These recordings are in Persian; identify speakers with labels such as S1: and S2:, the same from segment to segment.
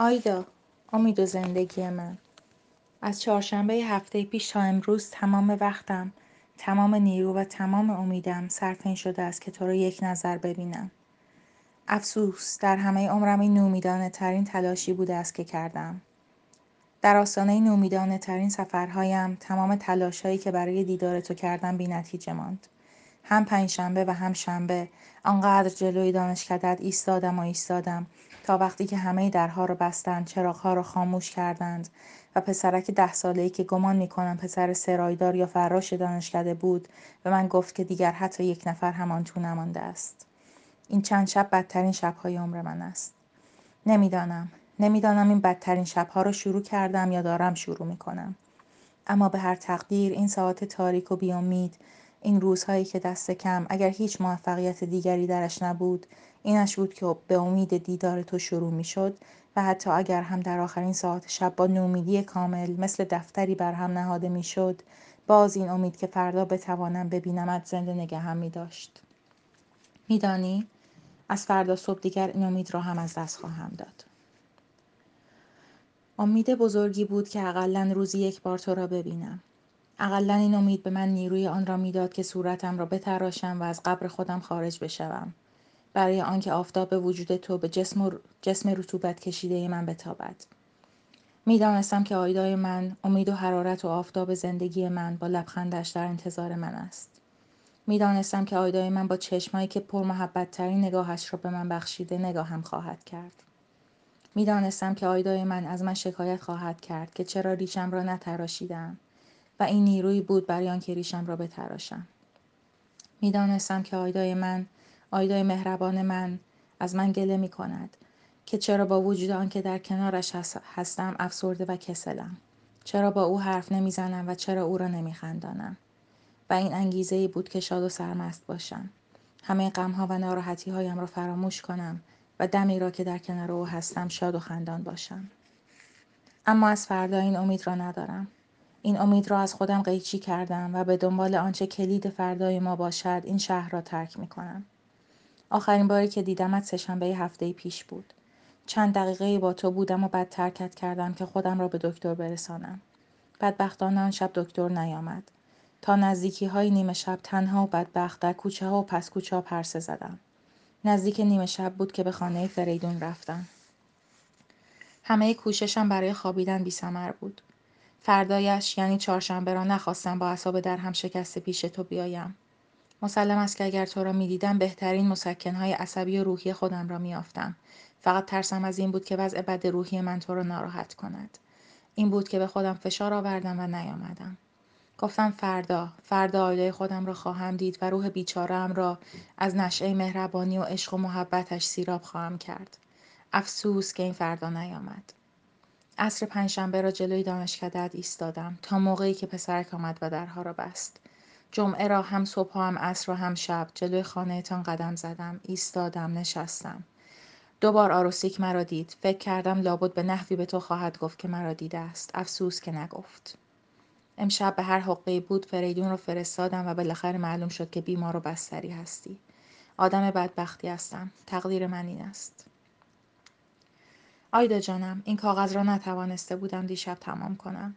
S1: آیدا امید و زندگی من. از چهارشنبه هفته پیش تا امروز تمام وقتم تمام نیرو و تمام امیدم صرف این شده است که تو رو یک نظر ببینم. افسوس در همه عمرم این نومیدانه ترین تلاشی بوده است که کردم. در آستانه نومیدانه ترین سفرهایم تمام تلاشهایی که برای دیدار تو کردم بی نتیجه ماند. هم پنجشنبه و هم شنبه. آنقدر جلوی دانشکدت ایستادم و ایستادم تا وقتی که همه درها رو بستند چراغها رو خاموش کردند و پسرک ده ساله‌ای که گمان می‌کنم پسر سرایدار یا فراش دانشکده بود به من گفت که دیگر حتی یک نفر همان تو نمانده است. این چند شب بدترین شبهای عمر من است. نمی‌دانم. نمی‌دانم این بدترین شبها رو شروع کردم یا دارم شروع می‌کنم. اما به هر تقدیر این ساعت تاریک و بیامید این روزهایی که دست کم اگر هیچ موفقیت دیگری درش نبود اینش بود که به امید دیدار تو شروع می شد و حتی اگر هم در آخرین ساعت شب با نومیدی کامل مثل دفتری بر هم نهاده می شد باز این امید که فردا بتوانم ببینمت زنده نگهم می داشت. میدانی؟ از فردا صبح دیگر این امید را هم از دست خواهم داد. امید بزرگی بود که اقلا روزی یک بار تو را ببینم. اقلا این امید به من نیروی آن را می‌داد که صورتم را بتراشم و از قبر خودم خارج بشوم. برای آنکه آفتاب وجود تو به جسم, و جسم رطوبت کشیده من بتابد. می‌دانستم که آیدای من امید و حرارت و آفتاب زندگی من با لبخندش در انتظار من است. می‌دانستم که آیدای من با چشمایی که پر محبت ترین نگاهش را به من بخشیده نگاهم خواهد کرد. می‌دانستم که آیدای من از من شکایت خواهد کرد که چرا ریشم را نتراشیدم. و این نیروی بود برای آنکه ریشم را بتراشم. می‌دانستم که آیدای من آیدای مهربان من از من گله می کند که چرا با وجود آنکه در کنارش هستم افسرده و کسلم. چرا با او حرف نمی‌زنم و چرا او را نمیخندانم؟ و این انگیزه ای بود که شاد و سرمست باشم. همه غمها و ناراحتی هایم را فراموش کنم و دمی را که در کنار او هستم شاد و خندان باشم. اما از فردا این امید را ندارم. این امید را از خودم قیچی کردم و به دنبال آنچه کلید فردای ما باشد این شهر را ترک می کنم. آخرین باری که دیدمت سهشنبه هفته پیش بود. چند دقیقه با تو بودم و بعد ترکت کردم که خودم را به دکتر برسانم. بدبختانه آن شب دکتر نیامد. تا نزدیکی های نیمه شب تنها و بدبخت در کوچه ها و پس کوچه ها پرسه زدم. نزدیک نیمه شب بود که به خانه فریدون رفتم. همه کوششم برای خوابیدن بی بود. فردایش یعنی چهارشنبه را نخواستم با اصاب در هم شکسته پیش تو بیایم. مسلم است که اگر تو را می‌دیدم بهترین مسکنهای عصبی و روحی خودم را میافتم فقط ترسم از این بود که وضع بد روحی من تو را ناراحت کند. این بود که به خودم فشار آوردم و نیامدم. گفتم فردا فردا آیده خودم را خواهم دید و روح بیچارهام را از نشعه مهربانی و عشق و محبتش سیراب خواهم کرد. افسوس که این فردا نیامد. عصر پنجشنبه را جلوی دانشکدهات ایستادم تا موقعی که پسرک آمد و درها را بست. جمعه را هم صبح هم عصر و هم شب جلوی خانهتان قدم زدم ایستادم نشستم. دوبار آروسیک مرا دید. فکر کردم لابد به نحوی به تو خواهد گفت که مرا دیده است. افسوس که نگفت. امشب به هر حقه بود فریدون رو فرستادم و بالاخره معلوم شد که بیمار و بستری هستی. آدم بدبختی هستم. تقدیر من این است. آیدا جانم این کاغذ را نتوانسته بودم دیشب تمام کنم.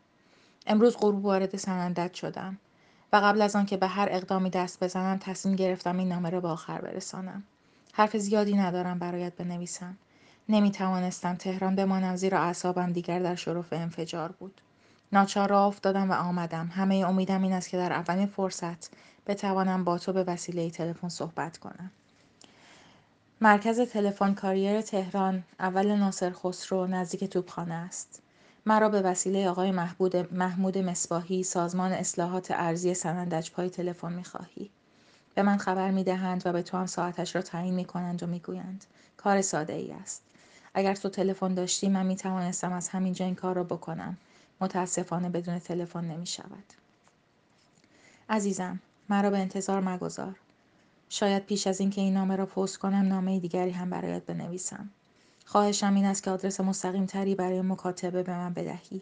S1: امروز غروب وارد سنندت شدم و قبل از آنکه به هر اقدامی دست بزنم تصمیم گرفتم این نامه را به آخر برسانم. حرف زیادی ندارم برایت بنویسم. نمی توانستم تهران بمانم زیرا اعصابم دیگر در شرف انفجار بود. ناچار را افتادم و آمدم. همه امیدم این است که در اولین فرصت بتوانم با تو به وسیله تلفن صحبت کنم. مرکز تلفن کاریر تهران اول ناصر خسرو نزدیک توپخانه است. مرا به وسیله آقای محمود, مصباحی سازمان اصلاحات ارزی سنندج پای تلفن می‌خواهی. به من خبر می‌دهند و به تو هم ساعتش را تعیین می‌کنند و می‌گویند کار ساده ای است. اگر تو تلفن داشتی من می توانستم از همینجا این کار را بکنم. متاسفانه بدون تلفن نمی شود عزیزم مرا به انتظار مگذار. شاید پیش از اینکه این نامه را پست کنم نامه دیگری هم برایت بنویسم خواهشم این است که آدرس مستقیم تری برای مکاتبه به من بدهی.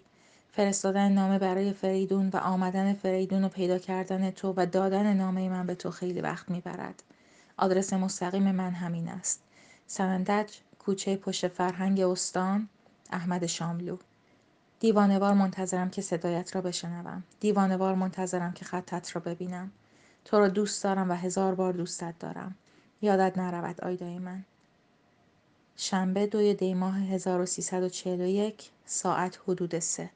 S1: فرستادن نامه برای فریدون و آمدن فریدون و پیدا کردن تو و دادن نامه من به تو خیلی وقت می‌برد. آدرس مستقیم من همین است. سمندج کوچه پشت فرهنگ استان احمد شاملو دیوانوار منتظرم که صدایت را بشنوم دیوانوار منتظرم که خطت را ببینم تو را دوست دارم و هزار بار دوستت دارم. یادت نرود آیدای من شنبه دوی دی ماه 1341 ساعت حدود سه.